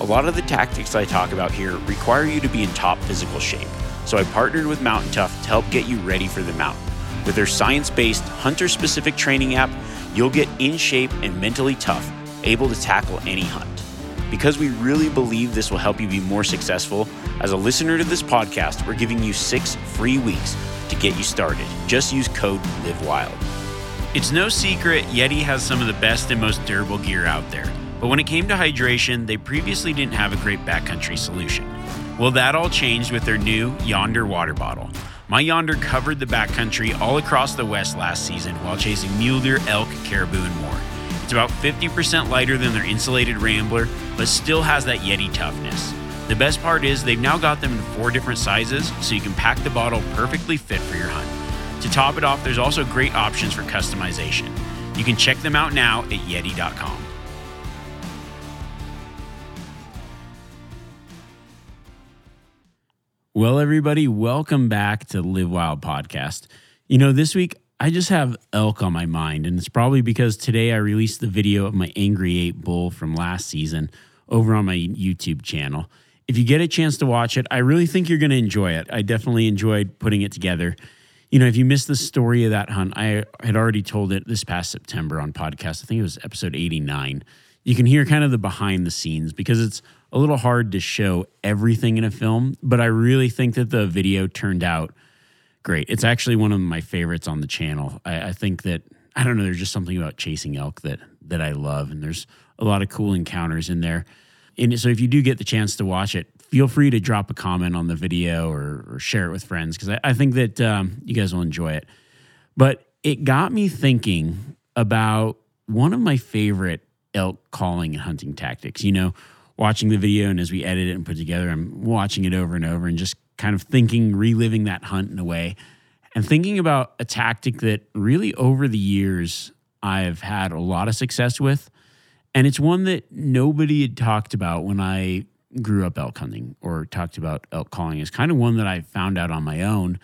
A lot of the tactics I talk about here require you to be in top physical shape, so I partnered with Mountain Tough to help get you ready for the mountain. With their science based, hunter specific training app, you'll get in shape and mentally tough, able to tackle any hunt. Because we really believe this will help you be more successful, as a listener to this podcast, we're giving you six free weeks to get you started. Just use code LIVEWILD. It's no secret Yeti has some of the best and most durable gear out there. But when it came to hydration, they previously didn't have a great backcountry solution. Well, that all changed with their new Yonder water bottle. My Yonder covered the backcountry all across the West last season while chasing mule deer, elk, caribou, and more. It's about 50% lighter than their insulated Rambler, but still has that Yeti toughness. The best part is they've now got them in four different sizes, so you can pack the bottle perfectly fit for your hunt. To top it off, there's also great options for customization. You can check them out now at Yeti.com. Well, everybody, welcome back to Live Wild Podcast. You know, this week I just have elk on my mind, and it's probably because today I released the video of my Angry Eight bull from last season over on my YouTube channel. If you get a chance to watch it, I really think you're going to enjoy it. I definitely enjoyed putting it together. You know, if you missed the story of that hunt, I had already told it this past September on podcast. I think it was episode 89. You can hear kind of the behind the scenes because it's a little hard to show everything in a film, but I really think that the video turned out great. It's actually one of my favorites on the channel. I, I, think that I don't know. There's just something about chasing elk that that I love, and there's a lot of cool encounters in there. And so, if you do get the chance to watch it, feel free to drop a comment on the video or, or share it with friends because I, I, think that um, you guys will enjoy it. But it got me thinking about one of my favorite elk calling and hunting tactics. You know, watching the video and as we edit it and put together, I'm watching it over and over and just kind of thinking, reliving that hunt in a way, and thinking about a tactic that really over the years I've had a lot of success with. And it's one that nobody had talked about when I grew up elk hunting or talked about elk calling. It's kind of one that I found out on my own.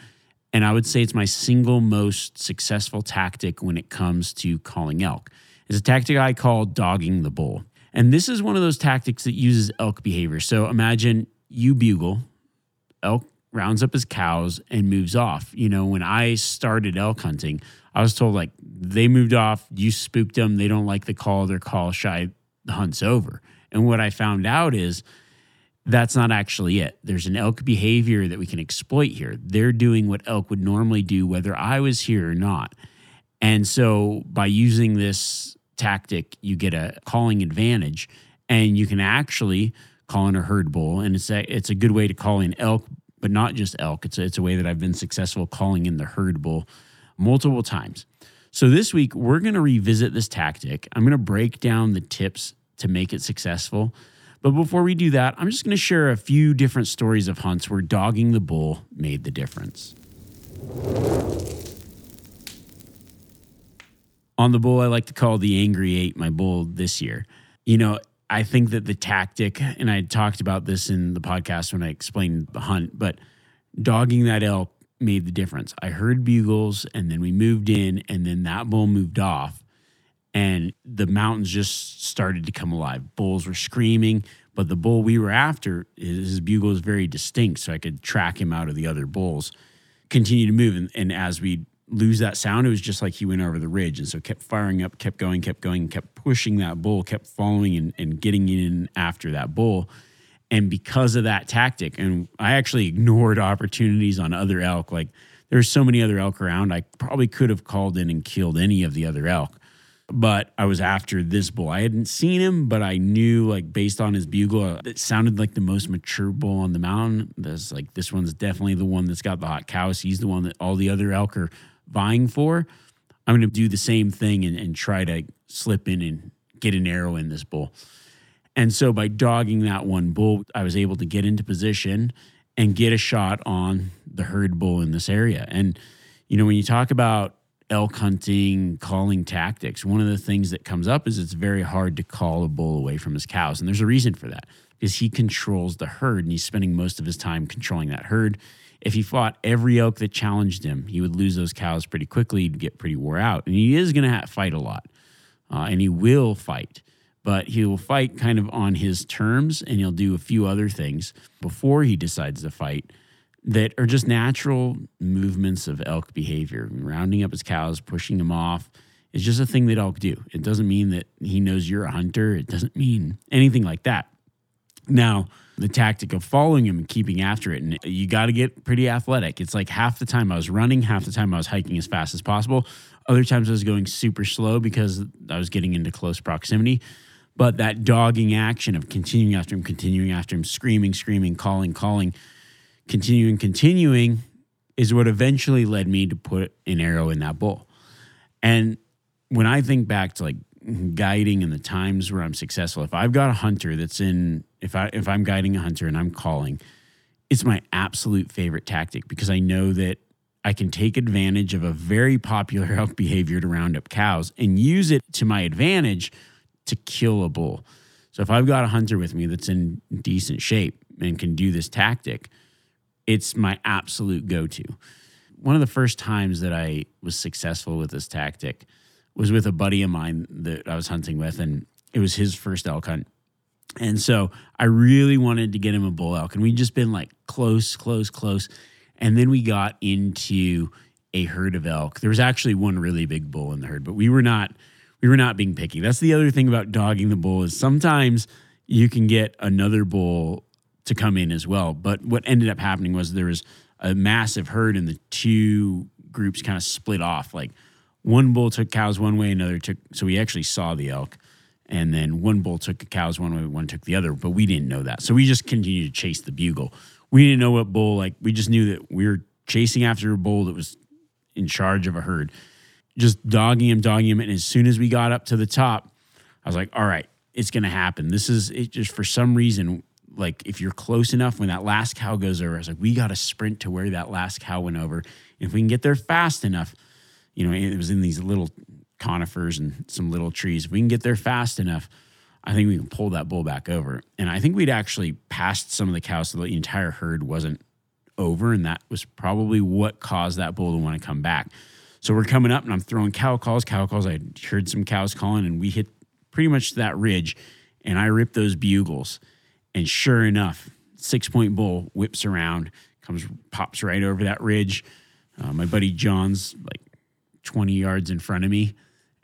And I would say it's my single most successful tactic when it comes to calling elk. It's a tactic I call dogging the bull. And this is one of those tactics that uses elk behavior. So imagine you bugle, elk rounds up his cows and moves off. You know, when I started elk hunting, I was told like they moved off, you spooked them, they don't like the call, they're call shy, the hunt's over. And what I found out is that's not actually it. There's an elk behavior that we can exploit here. They're doing what elk would normally do, whether I was here or not. And so by using this tactic, you get a calling advantage, and you can actually call in a herd bull, and it's a it's a good way to call in elk, but not just elk. It's a, it's a way that I've been successful calling in the herd bull multiple times. So this week we're going to revisit this tactic. I'm going to break down the tips to make it successful. But before we do that, I'm just going to share a few different stories of hunts where dogging the bull made the difference. On the bull I like to call the Angry Eight my bull this year. You know, I think that the tactic, and I talked about this in the podcast when I explained the hunt, but dogging that elk made the difference. I heard bugles and then we moved in and then that bull moved off and the mountains just started to come alive. Bulls were screaming, but the bull we were after, his bugle was very distinct, so I could track him out of the other bulls. Continue to move, and, and as we lose that sound. It was just like he went over the ridge. And so kept firing up, kept going, kept going, kept pushing that bull, kept following and, and getting in after that bull. And because of that tactic, and I actually ignored opportunities on other elk. Like there's so many other elk around, I probably could have called in and killed any of the other elk. But I was after this bull. I hadn't seen him, but I knew, like, based on his bugle, uh, it sounded like the most mature bull on the mountain. That's like, this one's definitely the one that's got the hot cows. He's the one that all the other elk are vying for. I'm going to do the same thing and, and try to slip in and get an arrow in this bull. And so by dogging that one bull, I was able to get into position and get a shot on the herd bull in this area. And, you know, when you talk about elk hunting calling tactics, one of the things that comes up is it's very hard to call a bull away from his cows. And there's a reason for that because he controls the herd and he's spending most of his time controlling that herd. If he fought every elk that challenged him, he would lose those cows pretty quickly. He'd get pretty wore out. And he is going to fight a lot uh, and he will fight but he will fight kind of on his terms and he'll do a few other things before he decides to fight that are just natural movements of elk behavior. Rounding up his cows, pushing them off is just a thing that elk do. It doesn't mean that he knows you're a hunter, it doesn't mean anything like that. Now, the tactic of following him and keeping after it, and you got to get pretty athletic. It's like half the time I was running, half the time I was hiking as fast as possible. Other times I was going super slow because I was getting into close proximity. But that dogging action of continuing after him, continuing after him, screaming, screaming, calling, calling, continuing, continuing is what eventually led me to put an arrow in that bull. And when I think back to like guiding and the times where I'm successful, if I've got a hunter that's in, if I if I'm guiding a hunter and I'm calling, it's my absolute favorite tactic because I know that I can take advantage of a very popular elk behavior to round up cows and use it to my advantage to kill a bull. So if I've got a hunter with me that's in decent shape and can do this tactic, it's my absolute go to. One of the first times that I was successful with this tactic was with a buddy of mine that I was hunting with, and it was his first elk hunt. And so I really wanted to get him a bull elk, and we'd just been like close, close, close. And then we got into a herd of elk. There was actually one really big bull in the herd, but we were not we were not being picky. That's the other thing about dogging the bull is sometimes you can get another bull to come in as well. But what ended up happening was there was a massive herd and the two groups kind of split off. Like one bull took cows one way, another took so we actually saw the elk. And then one bull took the cows one way, one took the other, but we didn't know that. So we just continued to chase the bugle. We didn't know what bull, like we just knew that we were chasing after a bull that was in charge of a herd just dogging him, dogging him. And as soon as we got up to the top, I was like, all right, it's going to happen. This is it just for some reason, like if you're close enough when that last cow goes over, I was like, we got to sprint to where that last cow went over. If we can get there fast enough, you know, it was in these little conifers and some little trees. If we can get there fast enough, I think we can pull that bull back over. And I think we'd actually passed some of the cows so the entire herd wasn't over. And that was probably what caused that bull to want to come back. So we're coming up and I'm throwing cow calls, cow calls. I heard some cows calling and we hit pretty much that ridge and I ripped those bugles. And sure enough, six point bull whips around, comes, pops right over that ridge. Uh, my buddy John's like 20 yards in front of me.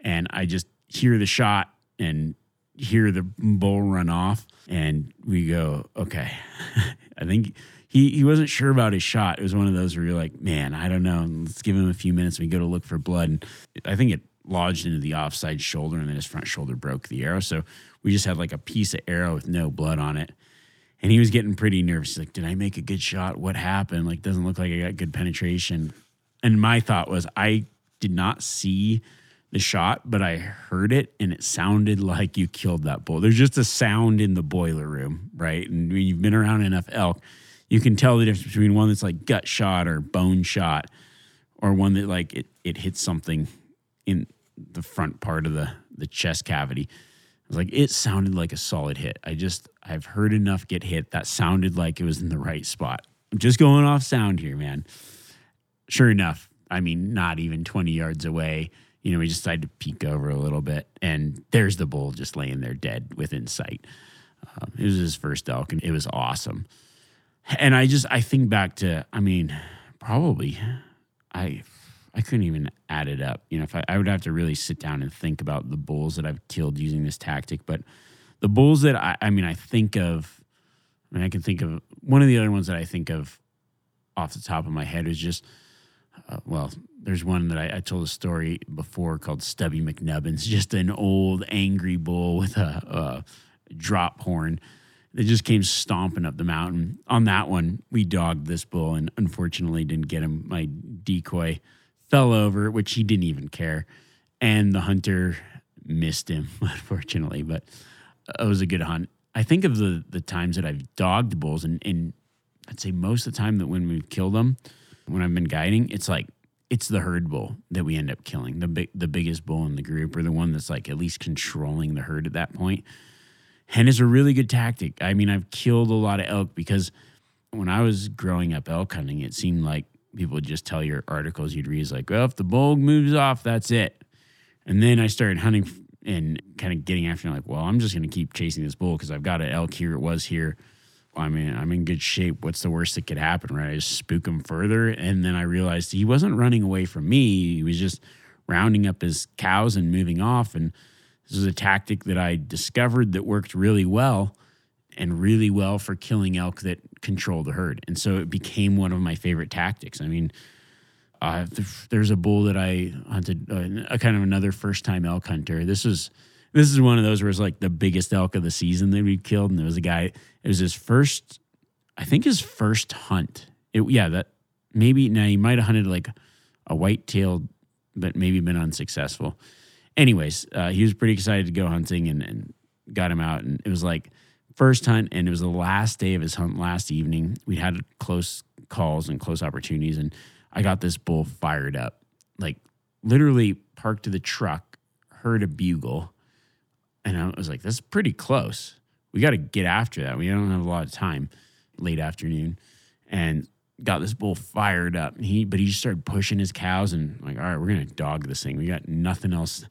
And I just hear the shot and hear the bull run off. And we go, okay, I think he he wasn't sure about his shot. It was one of those where you're like, man, I don't know. Let's give him a few minutes. We go to look for blood. And I think it lodged into the offside shoulder, and then his front shoulder broke the arrow. So we just had like a piece of arrow with no blood on it. And he was getting pretty nervous. He's like, did I make a good shot? What happened? Like, doesn't look like I got good penetration. And my thought was, I did not see the shot, but I heard it and it sounded like you killed that bull. There's just a sound in the boiler room, right? And when you've been around enough elk, you can tell the difference between one that's like gut shot or bone shot or one that like it, it hits something in the front part of the, the chest cavity. I was like, it sounded like a solid hit. I just, I've heard enough get hit that sounded like it was in the right spot. I'm just going off sound here, man. Sure enough, I mean, not even 20 yards away, you know, we just decided to peek over a little bit, and there's the bull just laying there dead within sight. Um, it was his first elk, and it was awesome and I just I think back to I mean probably I I couldn't even add it up. You know, if I, I would have to really sit down and think about the bulls that I've killed using this tactic, but the bulls that I I mean I think of I mean, I can think of one of the other ones that I think of off the top of my head is just, uh, well, there's one that I, I, told a story before called Stubby McNubbins, just an old angry bull with a, a drop horn that just came stomping up the mountain. On that one, we dogged this bull and unfortunately didn't get him. My decoy fell over, which he didn't even care. And the hunter missed him, unfortunately, but it was a good hunt. I think of the the times that I've dogged bulls, and, and I'd say most of the time that when we've killed them, when I've been guiding, it's like it's the herd bull that we end up killing, the big the biggest bull in the group, or the one that's like at least controlling the herd at that point. And it's a really good tactic. I mean, I've killed a lot of elk because when I was growing up elk hunting, it seemed like people would just tell your articles you'd read is like, well, if the bull moves off, that's it. And then I started hunting and kind of getting after like, well, I'm just going to keep chasing this bull because I've got an elk here. It was here. I mean, I'm in good shape. What's the worst that could happen, right? I spook him further. And then I realized he wasn't running away from me. He was just rounding up his cows and moving off. And this is a tactic that I discovered that worked really well and really well for killing elk that control the herd. And so it became one of my favorite tactics. I mean, uh, there's a bull that I hunted, uh, a kind of another first time elk hunter. This was this is one of those where it's like the biggest elk of the season that we killed, and there was a guy. It was his first, I think his first hunt. It, yeah, that maybe now he might have hunted like a white tailed, but maybe been unsuccessful. Anyways, uh, he was pretty excited to go hunting and, and got him out, and it was like first hunt, and it was the last day of his hunt last evening. We had close calls and close opportunities, and I got this bull fired up. Like literally parked to the truck, heard a bugle, and I was like, that's pretty close. We got to get after that. We don't have a lot of time late afternoon. And got this bull fired up. And he but he just started pushing his cows and like, all right, we're gonna dog this thing. We got nothing else,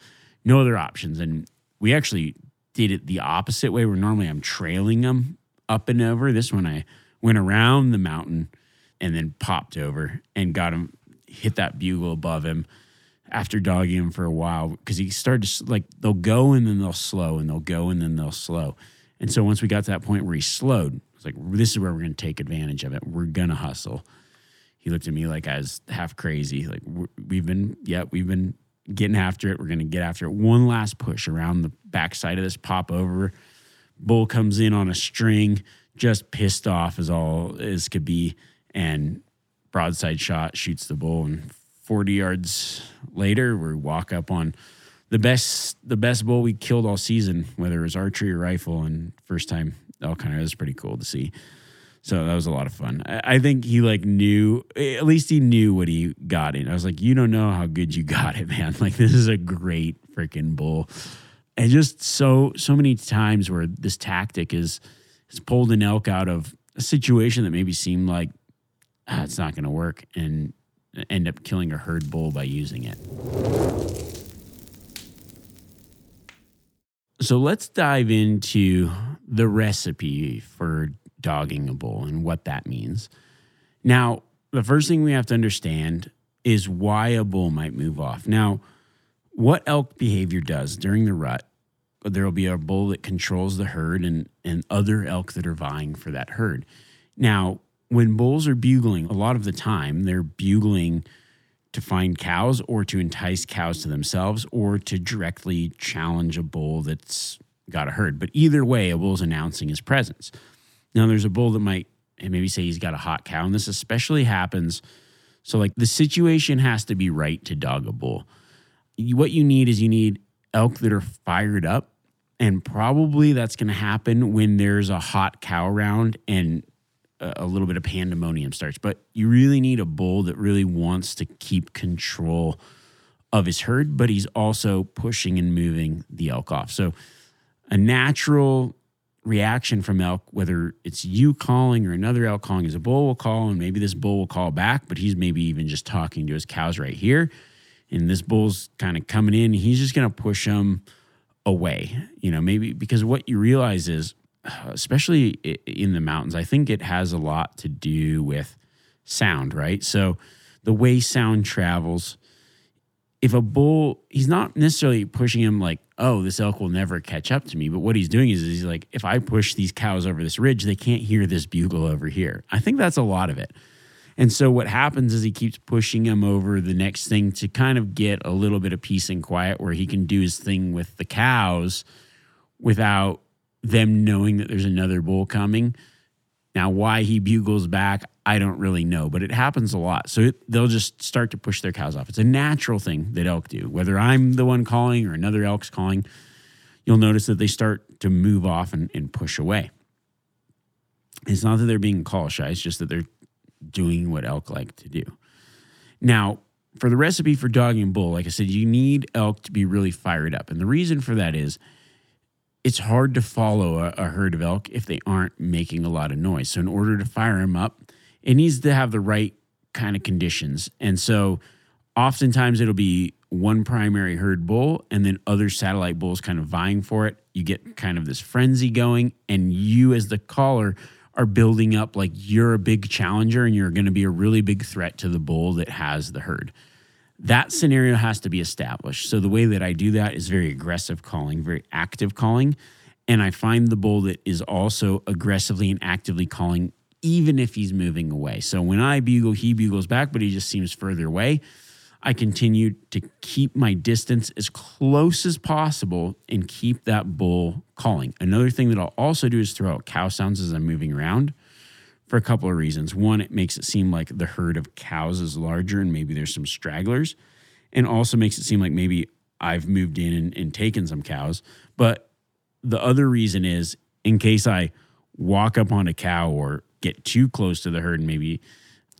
no other options. And we actually did it the opposite way where normally I'm trailing them up and over. This one I went around the mountain and then popped over and got him hit that bugle above him after dogging him for a while because he started to like they'll go and then they'll slow and they'll go and then they'll slow. And so once we got to that point where he slowed, it's like this is where we're going to take advantage of it. We're going to hustle. He looked at me like I was half crazy. Like we've been, yeah, we've been getting after it. We're going to get after it. One last push around the backside of this pop over. Bull comes in on a string, just pissed off as all as could be and broadside shot shoots the bull and 40 yards later we walk up on the best the best bull we killed all season whether it was archery or rifle and first time elk hunter. Was pretty cool to see. So that was a lot of fun. I, I think he like knew at least he knew what he got in. I was like you don't know how good you got it man. Like this is a great freaking bull. And just so so many times where this tactic is has pulled an elk out of a situation that maybe seemed like ah, it's not going to work. And end up killing a herd bull by using it. So let's dive into the recipe for dogging a bull and what that means. Now, the first thing we have to understand is why a bull might move off. Now, what elk behavior does during the rut, there will be a bull that controls the herd and, and other elk that are vying for that herd. Now, when bulls are bugling, a lot of the time they're bugling to find cows or to entice cows to themselves or to directly challenge a bull that's got a herd. But either way, a bull's announcing his presence. Now, there's a bull that might maybe say he's got a hot cow, and this especially happens. So, like, the situation has to be right to dog a bull. What you need is you need elk that are fired up, and probably that's going to happen when there's a hot cow around and a little bit of pandemonium starts. But you really need a bull that really wants to keep control of his herd, but he's also pushing and moving the elk off. So a natural reaction from elk, whether it's you calling or another elk calling, is a bull will call, and maybe this bull will call back, but he's maybe even just talking to his cows right here. And this bull's kind of coming in, he's just going to push them away, you know, maybe because what you realize is especially in the mountains, I think it has a lot to do with sound, right? So the way sound travels, if a bull, he's not necessarily pushing him like, oh, this elk will never catch up to me. But what he's doing is, he's like, if I push these cows over this ridge, they can't hear this bugle over here. I think that's a lot of it. And so what happens is he keeps pushing him over the next thing to kind of get a little bit of peace and quiet where he can do his thing with the cows without them knowing that there's another bull coming. Now, why he bugles back, I don't really know, but it happens a lot. So it, they'll just start to push their cows off. It's a natural thing that elk do. Whether I'm the one calling or another elk's calling, you'll notice that they start to move off and, and push away. It's not that they're being call shy, it's just that they're doing what elk like to do. Now, for the recipe for dog and bull, like I said, you need elk to be really fired up. And the reason for that is it's hard to follow a, a, herd of elk if they aren't making a lot of noise. So, in order to fire them up, it needs to have the right kind of conditions. And so, oftentimes it'll be one primary herd bull and then other satellite bulls kind of vying for it. You get kind of this frenzy going, and you, as the caller, are building up like you're a big challenger and you're going to be a really big threat to the bull that has the herd. That scenario has to be established. So the way that I do that is very aggressive calling, very active calling. And I find the bull that is also aggressively and actively calling, even if he's moving away. So when I bugle, he bugles back, but he just seems further away. I continue to keep my distance as close as possible and keep that bull calling. Another thing that I'll also do is throw out cow sounds as I'm moving around for a couple of reasons. One, it makes it seem like the herd of cows is larger and maybe there's some stragglers, and also makes it seem like maybe I've moved in and, and taken some cows. But the other reason is in case I walk up on a cow or get too close to the herd and maybe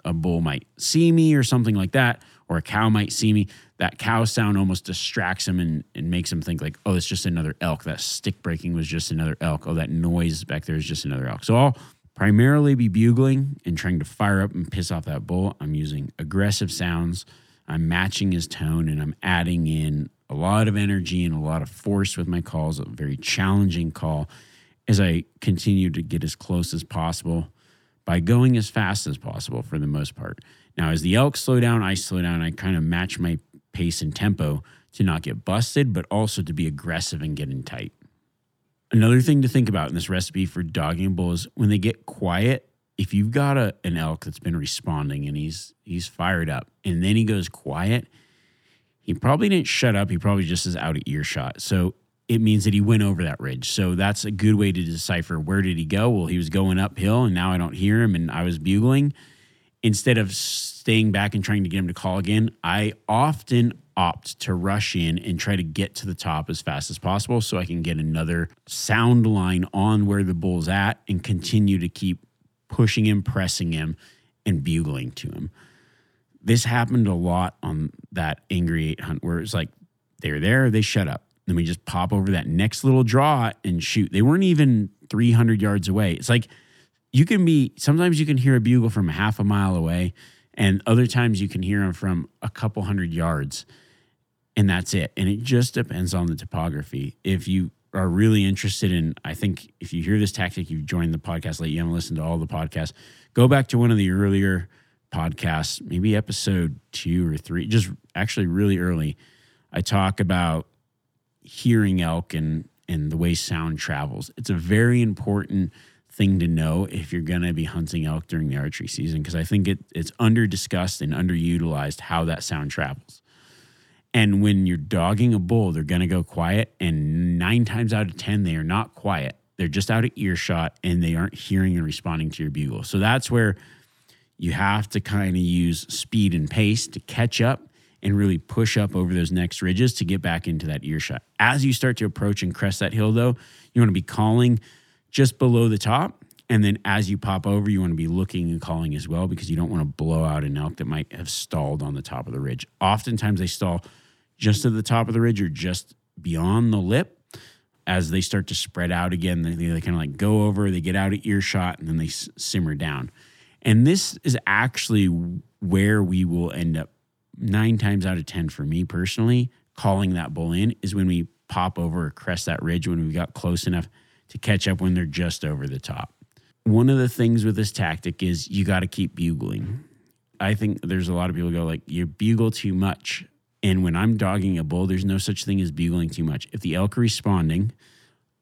a bull might see me or something like that or a cow might see me, that cow sound almost distracts him and, and makes him think like, oh, it's just another elk. That stick breaking was just another elk. Oh, that noise back there is just another elk. So I'll primarily be bugling and trying to fire up and piss off that bull. I'm using aggressive sounds. I'm matching his tone and I'm adding in a lot of energy and a lot of force with my calls, a very challenging call as I continue to get as close as possible by going as fast as possible for the most part. Now, as the elk slow down, I slow down. I kind of match my pace and tempo to not get busted, but also to be aggressive and get in tight. Another thing to think about in this recipe for dogging bulls when they get quiet, if you've got a, an elk that's been responding and he's he's fired up and then he goes quiet, he probably didn't shut up. He probably just is out of earshot. So it means that he went over that ridge. So that's a good way to decipher where did he go? Well, he was going uphill and now I don't hear him and I was bugling instead of staying back and trying to get him to call again, I often opt to rush in and try to get to the top as fast as possible so I can get another sound line on where the bull's at and continue to keep pushing him, pressing him, and bugling to him. This happened a lot on that Angry Eight hunt where it's like they're there, they shut up. Then we just pop over that next little draw and shoot. They weren't even 300 yards away. It's like you can be sometimes you can hear a bugle from half a mile away and other times you can hear them from a couple hundred yards and that's it. And it just depends on the topography. If you are really interested in i think if you hear this tactic you've joined the podcast late you haven't listened to all the podcasts go back to one of the earlier podcasts maybe episode two or three just actually really early. I talk about hearing elk and and the way sound travels. It's a very important thing to know if you're going to be hunting elk during the archery season because I think it, it's under discussed and underutilized how that sound travels. And when you're dogging a bull, they're going to go quiet. And nine times out of 10, they are not quiet. They're just out of earshot and they aren't hearing and responding to your bugle. So that's where you have to kind of use speed and pace to catch up and really push up over those next ridges to get back into that earshot. As you start to approach and crest that hill, though, you want to be calling just below the top. And then as you pop over, you want to be looking and calling as well because you don't want to blow out an elk that might have stalled on the top of the ridge. Oftentimes they stall just at the top of the ridge or just beyond the lip. As they start to spread out again, they, they kind of like go over, they get out of earshot, and then they s- simmer down. And this is actually where we will end up nine times out of 10 for me personally, calling that bull in is when we pop over or crest that ridge when we got close enough to catch up when they're just over the top. One of the things with this tactic is you got to keep bugling. I think there's a lot of people go like you bugle too much And when I'm dogging a bull, there's no such thing as bugling too much. If the elk are responding,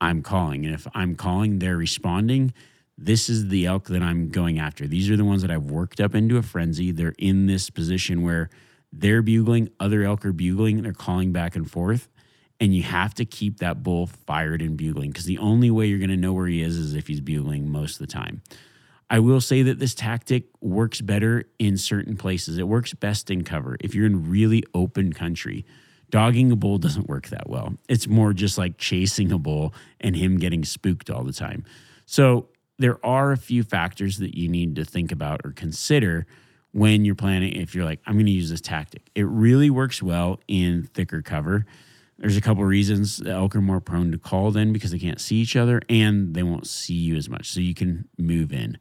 I'm calling. And if I'm calling, they're responding. This is the elk that I'm going after. These are the ones that I've worked up into a frenzy. They're in this position where they're bugling, other elk are bugling, they're calling back and forth. And you have to keep that bull fired and bugling because the only way you're going to know where he is is if he's bugling most of the time. I will say that this tactic works better in certain places. It works best in cover. If you're in really open country, dogging a bull doesn't work that well. It's more just like chasing a bull and him getting spooked all the time. So there are a few factors that you need to think about or consider when you're planning. If you're like, I'm going to use this tactic, it really works well in thicker cover. There's a couple reasons the elk are more prone to call then because they can't see each other and they won't see you as much. So you can move in.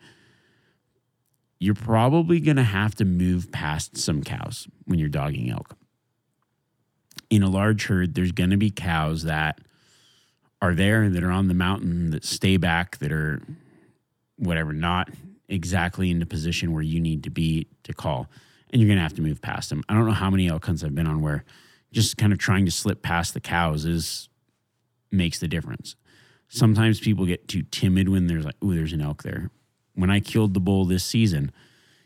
You're probably going to have to move past some cows when you're dogging elk. In a large herd, there's going to be cows that are there that are on the mountain that stay back that are whatever, not exactly in the position where you need to be to call. And you're going to have to move past them. I don't know how many elk hunts I've been on where just kind of trying to slip past the cows is makes the difference. Sometimes people get too timid when there's like, oh, there's an elk there. When I killed the bull this season,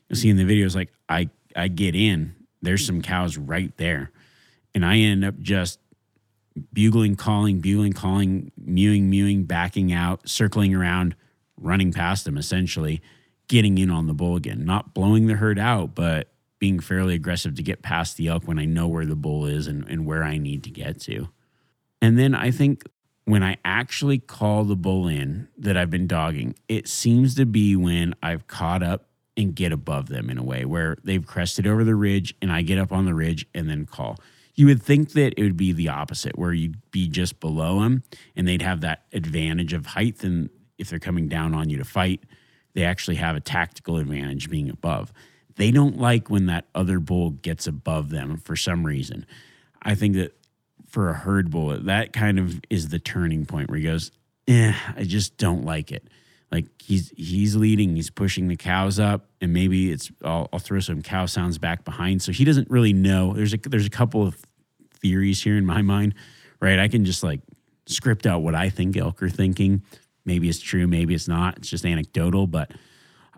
you'll see in the videos like I I get in, there's some cows right there. And I end up just bugling, calling, bugling, calling, mewing, mewing, backing out, circling around, running past them essentially, getting in on the bull again, not blowing the herd out, but being fairly aggressive to get past the elk when I know where the bull is and, and where I need to get to. And then I think when I actually call the bull in that I've been dogging, it seems to be when I've caught up and get above them in a way where they've crested over the ridge and I get up on the ridge and then call. You would think that it would be the opposite, where you'd be just below them and they'd have that advantage of height. And if they're coming down on you to fight, they actually have a tactical advantage being above. They don't like when that other bull gets above them for some reason. I think that for a herd bull, that kind of is the turning point where he goes, "Eh, I just don't like it." Like he's he's leading, he's pushing the cows up, and maybe it's I'll, I'll throw some cow sounds back behind, so he doesn't really know. There's a there's a couple of theories here in my mind, right? I can just like script out what I think elk are thinking. Maybe it's true, maybe it's not. It's just anecdotal, but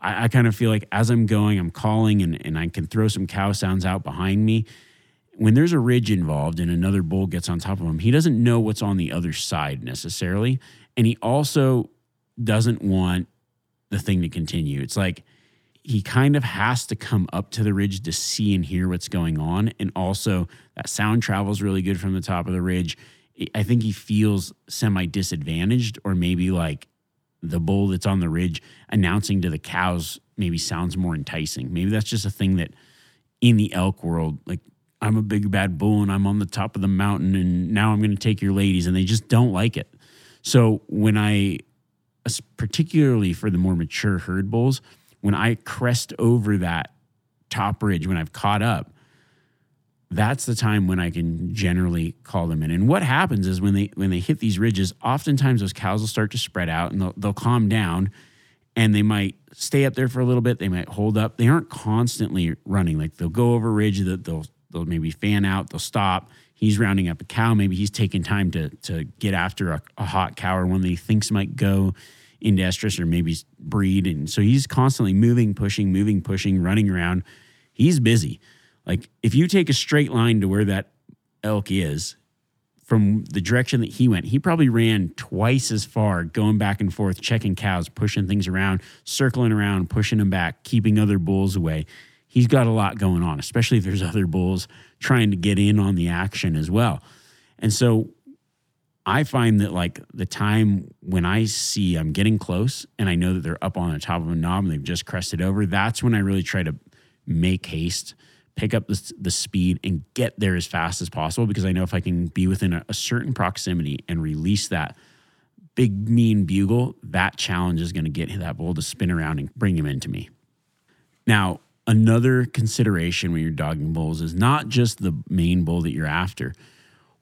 I, I kind of feel like as I'm going, I'm calling and, and I can throw some cow sounds out behind me. When there's a ridge involved and another bull gets on top of him, he doesn't know what's on the other side necessarily. And he also doesn't want the thing to continue. It's like he kind of has to come up to the ridge to see and hear what's going on. And also, that sound travels really good from the top of the ridge. I think he feels semi disadvantaged, or maybe like the bull that's on the ridge announcing to the cows maybe sounds more enticing. Maybe that's just a thing that in the elk world, like I'm a big bad bull and I'm on the top of the mountain and now I'm going to take your ladies and they just don't like it. So when I particularly for the more mature herd bulls, when I crest over that top ridge when I've caught up, that's the time when I can generally call them in. And what happens is when they when they hit these ridges, oftentimes those cows will start to spread out and they'll, they'll calm down, and they might stay up there for a little bit. They might hold up. They aren't constantly running. Like they'll go over a ridge that they'll they'll maybe fan out. They'll stop. He's rounding up a cow. Maybe he's taking time to to get after a, a hot cow or one that he thinks might go into estrus or maybe breed. And so he's constantly moving, pushing, moving, pushing, running around. He's busy. Like if you take a straight line to where that elk is from the direction that he went, he probably ran twice as far going back and forth, checking cows, pushing things around, circling around, pushing them back, keeping other bulls away. He's got a lot going on, especially if there's other bulls trying to get in on the action as well. And so I find that like the time when I see I'm getting close and I know that they're up on the top of a knob and they've just crested over, that's when I really try to make haste pick up the, the speed and get there as fast as possible because I know if I can be within a, a certain proximity and release that big mean bugle, that challenge is going to get that bull to spin around and bring him into me. Now, another consideration when you're dogging bulls is not just the main bull that you're after.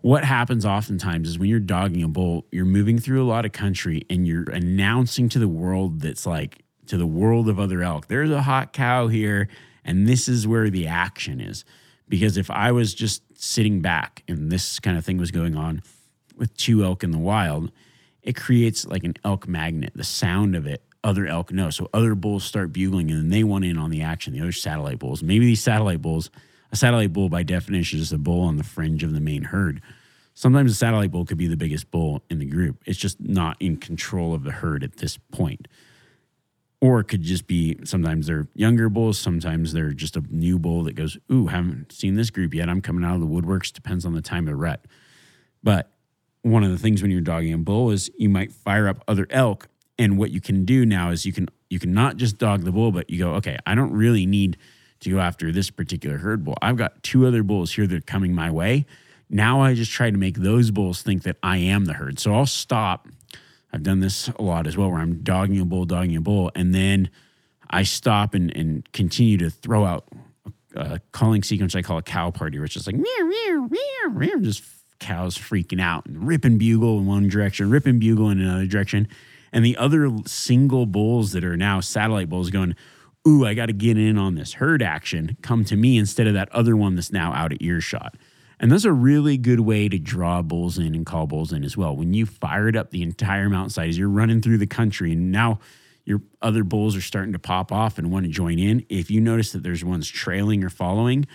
What happens oftentimes is when you're dogging a bull, you're moving through a lot of country and you're announcing to the world that's like to the world of other elk, there's a hot cow here and this is where the action is. Because if I was just sitting back and this kind of thing was going on with two elk in the wild, it creates like an elk magnet. The sound of it, other elk know. So other bulls start bugling and then they want in on the action, the other satellite bulls. Maybe these satellite bulls, a satellite bull by definition is a bull on the fringe of the main herd. Sometimes a satellite bull could be the biggest bull in the group. It's just not in control of the herd at this point or it could just be sometimes they're younger bulls, sometimes they're just a new bull that goes, Ooh, haven't seen this group yet. I'm coming out of the woodworks. Depends on the time of the rut. But one of the things when you're dogging a bull is you might fire up other elk. And what you can do now is you can you can not just dog the bull, but you go, okay, I don't really need to go after this particular herd bull. I've got two other bulls here that are coming my way. Now I just try to make those bulls think that I am the herd. So I'll stop I've done this a lot as well, where I'm dogging a bull, dogging a bull, and then I stop and, and continue to throw out a calling sequence I call a cow party, which is like meow, meow, meow, meow, just cows freaking out and ripping bugle in one direction, ripping bugle in another direction. And the other single bulls that are now satellite bulls going, Ooh, I got to get in on this herd action, come to me instead of that other one that's now out of earshot. And that's a really good way to draw bulls in and call bulls in as well. When you fired up the entire mountainside as you're running through the country and now your other bulls are starting to pop off and want to join in, if you notice that there's ones trailing or following,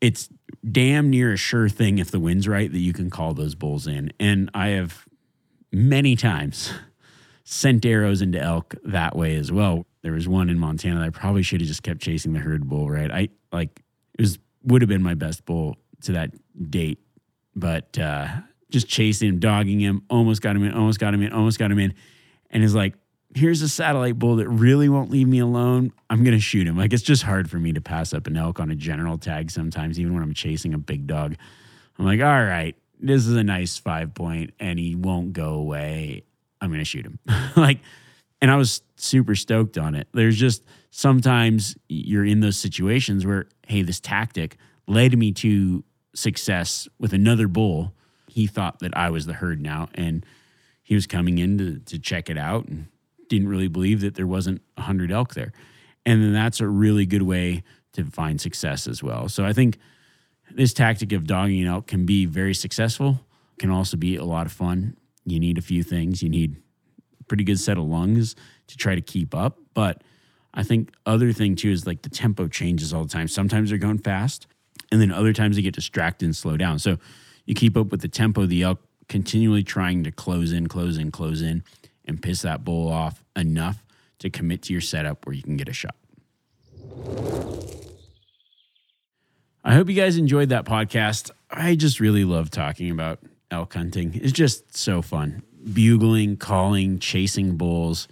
it's damn near a sure thing if the wind's right that you can call those bulls in. And I have many times sent arrows into elk that way as well. There was one in Montana that I probably should have just kept chasing the herd bull, right? I like it was would have been my best bull to that date, but uh, just chasing him, dogging him, almost got him in, almost got him in, almost got him in. And he's like, here's a satellite bull that really won't leave me alone. I'm to shoot him. Like, it's just hard for me to pass up an elk on a general tag sometimes, even when I'm chasing a big dog. I'm like, all right, this is a nice five point and he won't go away. I'm going to shoot him. like, and I was super stoked on it. There's just sometimes you're in those situations where, hey, this tactic led me to success with another bull. He thought that I was the herd now, and he was coming in to, to check it out and didn't really believe that there wasn't a hundred elk there. And then that's a really good way to find success as well. So I think this tactic of dogging elk can be very successful, can also be a lot of fun. You need a few things. You need a pretty good set of lungs to try to keep up. But I think other thing too is like the tempo changes all the time. Sometimes they're going fast, and then other times they get distracted and slow down. So you keep up with the tempo the elk, continually trying to close in, close in, close in, and piss that bull off enough to commit to your setup where you can get a shot. I hope you guys enjoyed that podcast. I just really love talking about elk hunting. is just so fun. Bugling, calling, chasing bulls.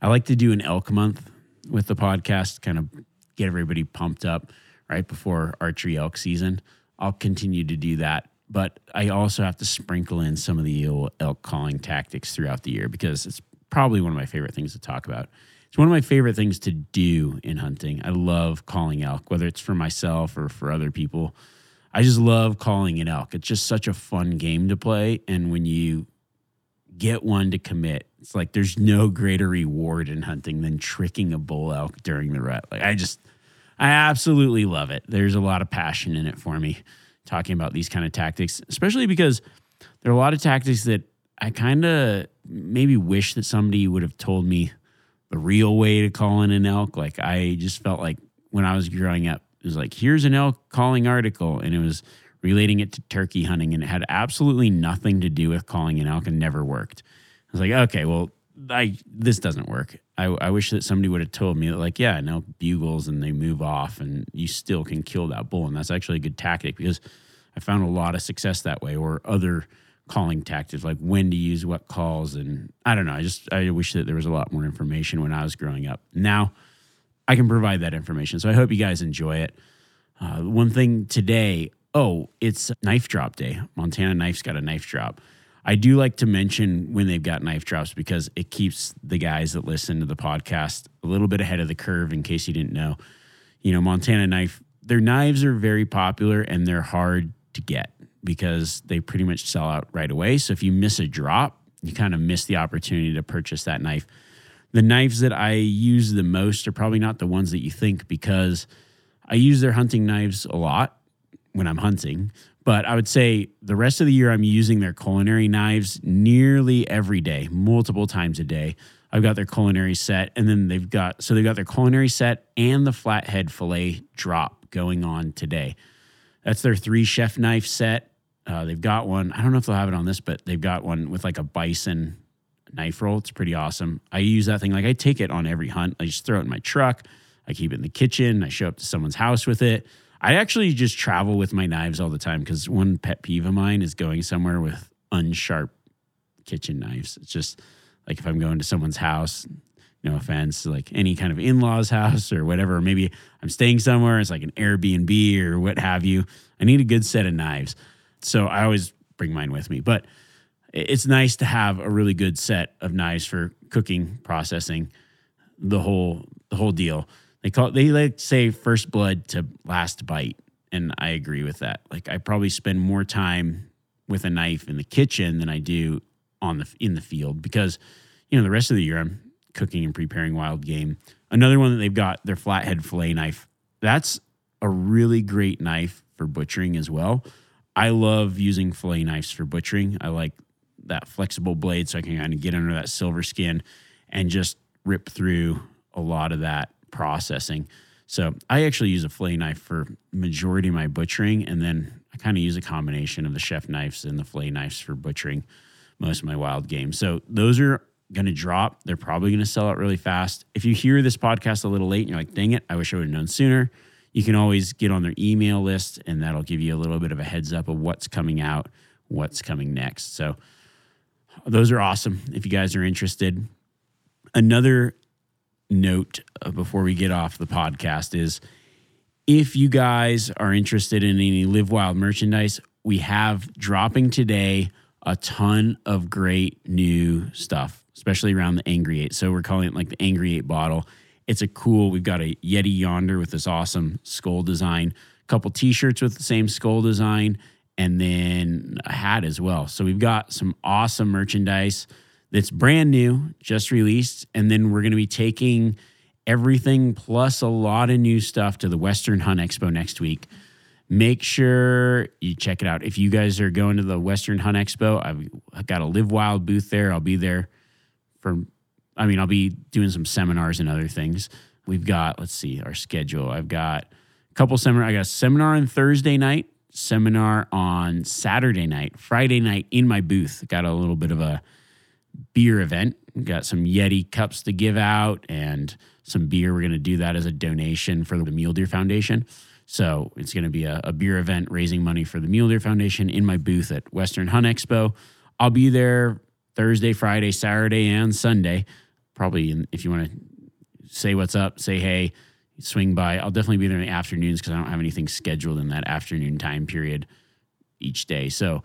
I like to do an elk month with the podcast, kind of get everybody pumped up right before archery elk season. I'll continue to do that. But I also have to sprinkle in some of the elk calling tactics throughout the year because it's probably one of my favorite things to talk about. It's one of my favorite things to do in hunting. I love calling elk, whether it's for myself or for other people. I just love calling an elk. It's just such a fun game to play. And when you get one to commit, it's like there's no greater reward in hunting than tricking a bull elk during the rut. Like I just I absolutely love it. There's a lot of passion in it for me talking about these kind of tactics, especially because there are a lot of tactics that I kind of maybe wish that somebody would have told me the real way to call in an elk. Like I just felt like when I was growing up, it was like, here's an elk calling article. And it was relating it to turkey hunting and it had absolutely nothing to do with calling an elk and never worked. I was like, okay, well, I this doesn't work. I, I wish that somebody would have told me that, like, yeah, no bugles and they move off and you still can kill that bull. And that's actually a good tactic because I found a lot of success that way or other calling tactics like when to use what calls. And I don't know. I just, I wish that there was a lot more information when I was growing up. Now I can provide that information. So I hope you guys enjoy it. Uh, one thing today, oh, it's knife drop day. Montana Knife's got a knife drop. I do like to mention when they've got knife drops because it keeps the guys that listen to the podcast a little bit ahead of the curve in case you didn't know. You know, Montana Knife, their knives are very popular and they're hard to get because they pretty much sell out right away. So if you miss a drop, you kind of miss the opportunity to purchase that knife. The knives that I use the most are probably not the ones that you think because I use their hunting knives a lot when I'm hunting. But I would say the rest of the year, I'm using their culinary knives nearly every day, multiple times a day. I've got their culinary set, and then they've got so they've got their culinary set and the flathead fillet drop going on today. That's their three chef knife set. Uh, they've got one. I don't know if they'll have it on this, but they've got one with like a bison knife roll. It's pretty awesome. I use that thing like I take it on every hunt. I just throw it in my truck. I keep it in the kitchen. I show up to someone's house with it. I actually just travel with my knives all the time because one pet peeve of mine is going somewhere with unsharp kitchen knives. It's just like if I'm going to someone's house, no offense, like any kind of in law's house or whatever, maybe I'm staying somewhere, it's like an Airbnb or what have you. I need a good set of knives. So I always bring mine with me. But it's nice to have a really good set of knives for cooking, processing, the whole the whole deal. They call it, they like say first blood to last bite, and I agree with that. Like I probably spend more time with a knife in the kitchen than I do on the in the field because you know the rest of the year I'm cooking and preparing wild game. Another one that they've got their flathead fillet knife. That's a really great knife for butchering as well. I love using fillet knives for butchering. I like that flexible blade so I can kind of get under that silver skin and just rip through a lot of that processing. So I actually use a fillet knife for majority of my butchering, and then I kind of use a combination of the chef knives and the fillet knives for butchering most of my wild game. So those are going to drop. They're probably going to sell out really fast. If you hear this podcast a little late and you're like, dang it, I wish I would have known sooner, you can always get on their email list, and that'll give you a little bit of a heads up of what's coming out, what's coming next. So those are awesome if you guys are interested. Another note uh, before we get off the podcast is if you guys are interested in any Live Wild merchandise, we have dropping today a ton of great new stuff, especially around the Angry Eight. So we're calling it like the Angry Eight bottle. It's a cool, we've got a Yeti yonder with this awesome skull design, a couple t shirts with the same skull design, and then a hat as well. So we've got some awesome merchandise that's brand new, just released. And then we're going to be taking everything plus a lot of new stuff to the Western Hunt Expo next week. Make sure you check it out. If you guys are going to the Western Hunt Expo, I've got a Live Wild booth there. I'll be there for, I mean, I'll be doing some seminars and other things. We've got, let's see, our schedule. I've got a couple seminar. I got a seminar on Thursday night, seminar on Saturday night, Friday night in my booth. Got a little bit of a beer event. Got some Yeti cups to give out and some beer. We're going to do that as a donation for the Mule Deer Foundation. So it's going to be a, a, beer event raising money for the Mule Deer Foundation in my booth at Western Hunt Expo. I'll be there Thursday, Friday, Saturday, and Sunday. Probably in, if you want to say what's up, say hey, swing by. I'll definitely be there in the afternoons because I don't have anything scheduled in that afternoon time period each day. So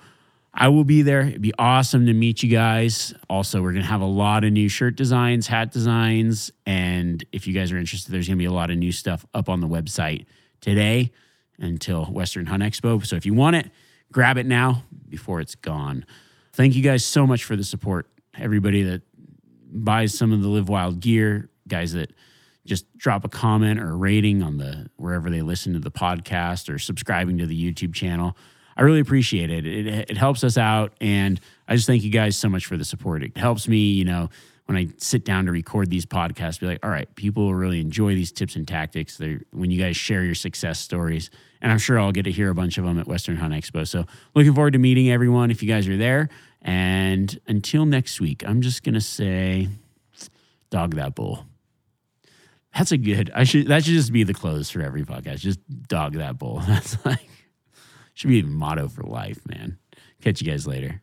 I will be there. It'd be awesome to meet you guys. Also, we're going to have a lot of new shirt designs, hat designs. And if you guys are interested, there's going to be a lot of new stuff up on the website today until Western Hunt Expo. So if you want it, grab it now before it's gone. Thank you guys so much for the support. Everybody that buys some of the Live Wild gear, guys that just drop a comment or a rating on the wherever they listen to the podcast or subscribing to the YouTube channel. I really appreciate it. it. It helps us out, and I just thank you guys so much for the support. It helps me, you know, when I sit down to record these podcasts, be like, all right, people really enjoy these tips and tactics. They're, when you guys share your success stories, and I'm sure I'll get to hear a bunch of them at Western Hunt Expo. So looking forward to meeting everyone if you guys are there. And until next week, I'm just gonna say, dog that bull. That's a good. I should. That should just be the close for every podcast. Just dog that bull. That's like should be a motto for life, man. Catch you guys later.